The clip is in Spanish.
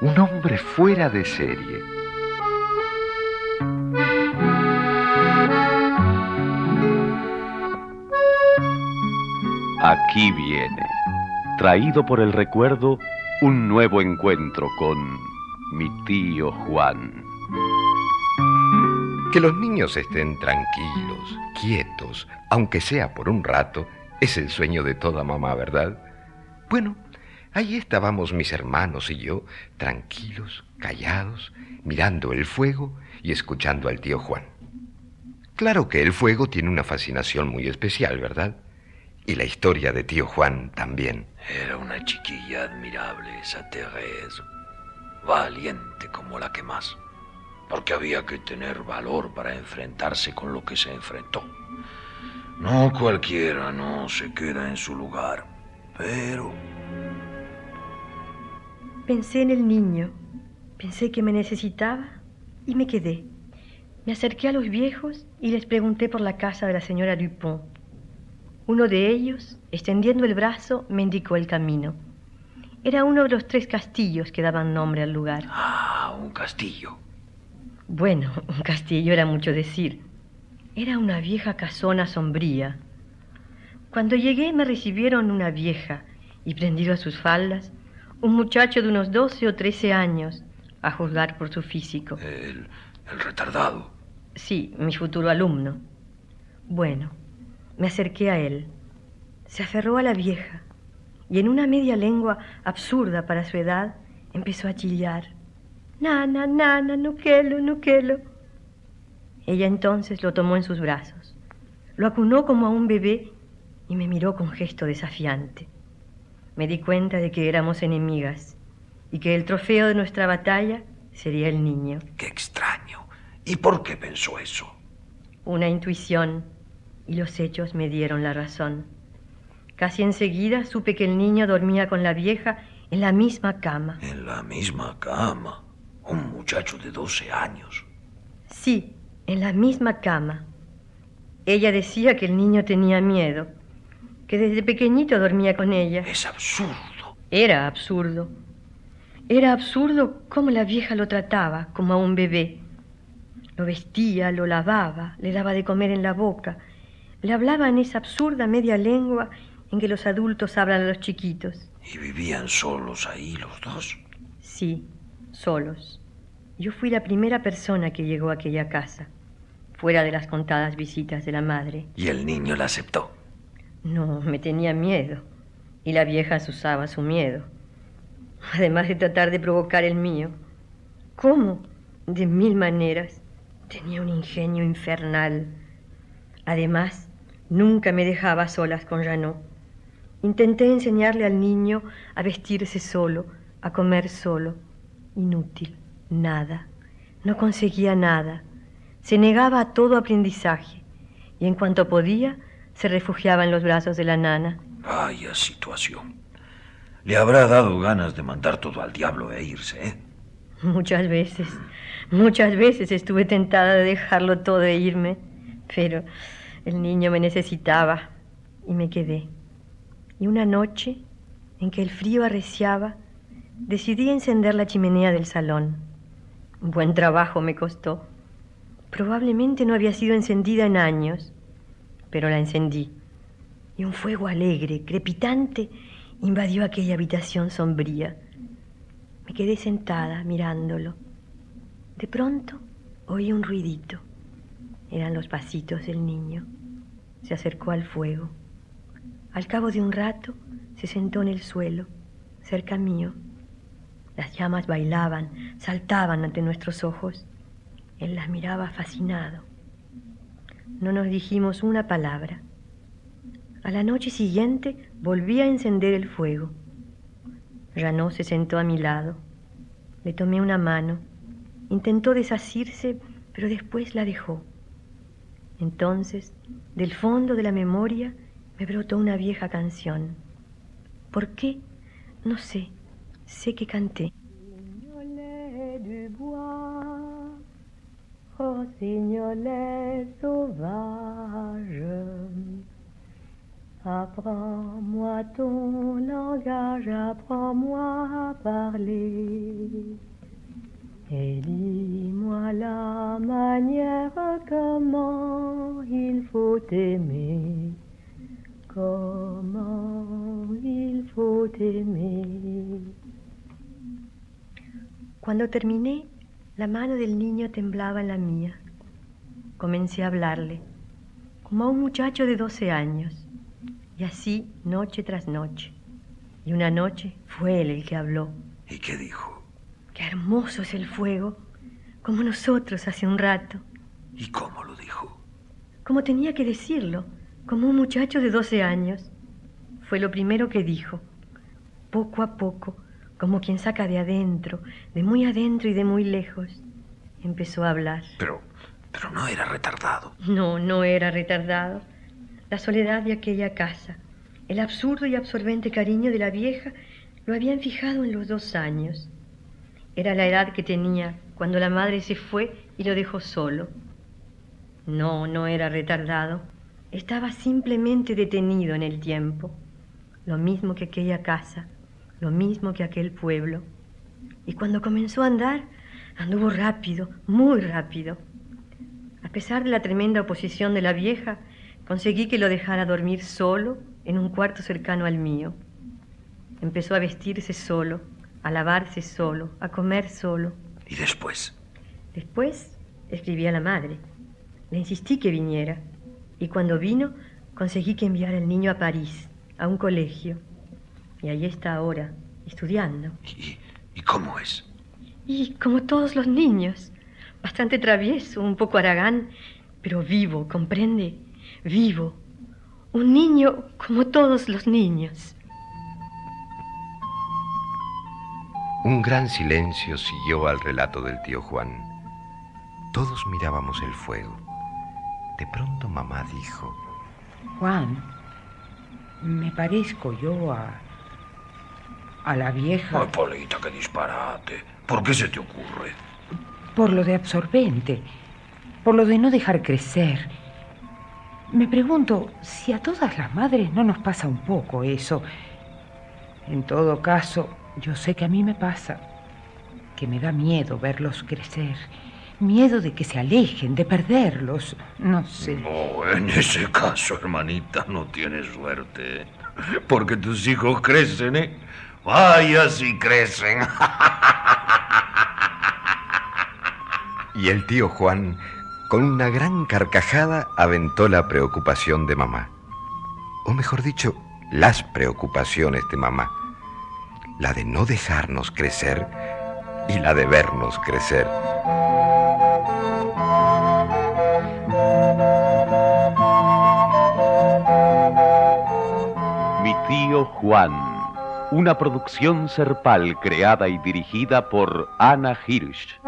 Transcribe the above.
Un hombre fuera de serie. Aquí viene, traído por el recuerdo, un nuevo encuentro con mi tío Juan. Que los niños estén tranquilos, quietos, aunque sea por un rato, es el sueño de toda mamá, ¿verdad? Bueno, ahí estábamos mis hermanos y yo, tranquilos, callados, mirando el fuego y escuchando al tío Juan. Claro que el fuego tiene una fascinación muy especial, ¿verdad? Y la historia de tío Juan también. Era una chiquilla admirable, esa Teresa. Valiente como la que más. Porque había que tener valor para enfrentarse con lo que se enfrentó. No cualquiera no se queda en su lugar, pero... Pensé en el niño, pensé que me necesitaba y me quedé. Me acerqué a los viejos y les pregunté por la casa de la señora Dupont. Uno de ellos, extendiendo el brazo, me indicó el camino. Era uno de los tres castillos que daban nombre al lugar. Ah, un castillo. Bueno, un castillo era mucho decir. Era una vieja casona sombría. Cuando llegué me recibieron una vieja y prendido a sus faldas, un muchacho de unos 12 o 13 años, a juzgar por su físico. El, el retardado. Sí, mi futuro alumno. Bueno, me acerqué a él. Se aferró a la vieja y en una media lengua absurda para su edad empezó a chillar. Nana, nana, no quiero, no quiero. Ella entonces lo tomó en sus brazos, lo acunó como a un bebé y me miró con gesto desafiante. Me di cuenta de que éramos enemigas y que el trofeo de nuestra batalla sería el niño. Qué extraño. ¿Y por qué pensó eso? Una intuición y los hechos me dieron la razón. Casi enseguida supe que el niño dormía con la vieja en la misma cama. En la misma cama. Un muchacho de 12 años. Sí, en la misma cama. Ella decía que el niño tenía miedo, que desde pequeñito dormía con ella. Es absurdo. Era absurdo. Era absurdo cómo la vieja lo trataba, como a un bebé. Lo vestía, lo lavaba, le daba de comer en la boca, le hablaba en esa absurda media lengua en que los adultos hablan a los chiquitos. ¿Y vivían solos ahí los dos? Sí, solos. Yo fui la primera persona que llegó a aquella casa fuera de las contadas visitas de la madre. ¿Y el niño la aceptó? No, me tenía miedo. Y la vieja usaba su miedo. Además de tratar de provocar el mío. ¿Cómo? De mil maneras. Tenía un ingenio infernal. Además, nunca me dejaba solas con Janot. Intenté enseñarle al niño a vestirse solo, a comer solo. Inútil, nada. No conseguía nada. Se negaba a todo aprendizaje y en cuanto podía se refugiaba en los brazos de la nana. Vaya situación. Le habrá dado ganas de mandar todo al diablo e irse, ¿eh? Muchas veces, muchas veces estuve tentada de dejarlo todo e irme, pero el niño me necesitaba y me quedé. Y una noche, en que el frío arreciaba, decidí encender la chimenea del salón. Buen trabajo me costó. Probablemente no había sido encendida en años, pero la encendí. Y un fuego alegre, crepitante, invadió aquella habitación sombría. Me quedé sentada mirándolo. De pronto oí un ruidito. Eran los pasitos del niño. Se acercó al fuego. Al cabo de un rato se sentó en el suelo, cerca mío. Las llamas bailaban, saltaban ante nuestros ojos. Él las miraba fascinado. No nos dijimos una palabra. A la noche siguiente volví a encender el fuego. Ranó se sentó a mi lado. Le tomé una mano. Intentó desasirse, pero después la dejó. Entonces, del fondo de la memoria, me brotó una vieja canción. ¿Por qué? No sé. Sé que canté. Rossignolets sauvages, Apprends-moi ton langage, apprends-moi à parler. Et dis-moi la manière comment il faut aimer, comment il faut aimer. Cuando terminé, la mano del niño temblaba en la mía. Comencé a hablarle, como a un muchacho de 12 años, y así noche tras noche. Y una noche fue él el que habló. ¿Y qué dijo? Qué hermoso es el fuego, como nosotros hace un rato. ¿Y cómo lo dijo? Como tenía que decirlo, como un muchacho de 12 años. Fue lo primero que dijo. Poco a poco, como quien saca de adentro, de muy adentro y de muy lejos, empezó a hablar. Pero, pero no era retardado. No, no era retardado. La soledad de aquella casa, el absurdo y absorbente cariño de la vieja lo habían fijado en los dos años. Era la edad que tenía cuando la madre se fue y lo dejó solo. No, no era retardado. Estaba simplemente detenido en el tiempo. Lo mismo que aquella casa, lo mismo que aquel pueblo. Y cuando comenzó a andar, anduvo rápido, muy rápido. A pesar de la tremenda oposición de la vieja, conseguí que lo dejara dormir solo en un cuarto cercano al mío. Empezó a vestirse solo, a lavarse solo, a comer solo. ¿Y después? Después escribí a la madre. Le insistí que viniera. Y cuando vino, conseguí que enviara al niño a París, a un colegio. Y ahí está ahora, estudiando. ¿Y, y cómo es? Y como todos los niños. Bastante travieso, un poco aragán, pero vivo, ¿comprende? Vivo. Un niño como todos los niños. Un gran silencio siguió al relato del tío Juan. Todos mirábamos el fuego. De pronto mamá dijo, Juan, me parezco yo a... a la vieja... Ay, Polita, qué disparate. ¿Por qué se te ocurre? Por lo de absorbente, por lo de no dejar crecer. Me pregunto si a todas las madres no nos pasa un poco eso. En todo caso, yo sé que a mí me pasa, que me da miedo verlos crecer, miedo de que se alejen, de perderlos, no sé. No, en ese caso, hermanita, no tienes suerte, porque tus hijos crecen, ¿eh? Vaya si crecen. Y el tío Juan, con una gran carcajada, aventó la preocupación de mamá. O mejor dicho, las preocupaciones de mamá la de no dejarnos crecer y la de vernos crecer. Mi tío Juan, una producción serpal creada y dirigida por Ana Hirsch.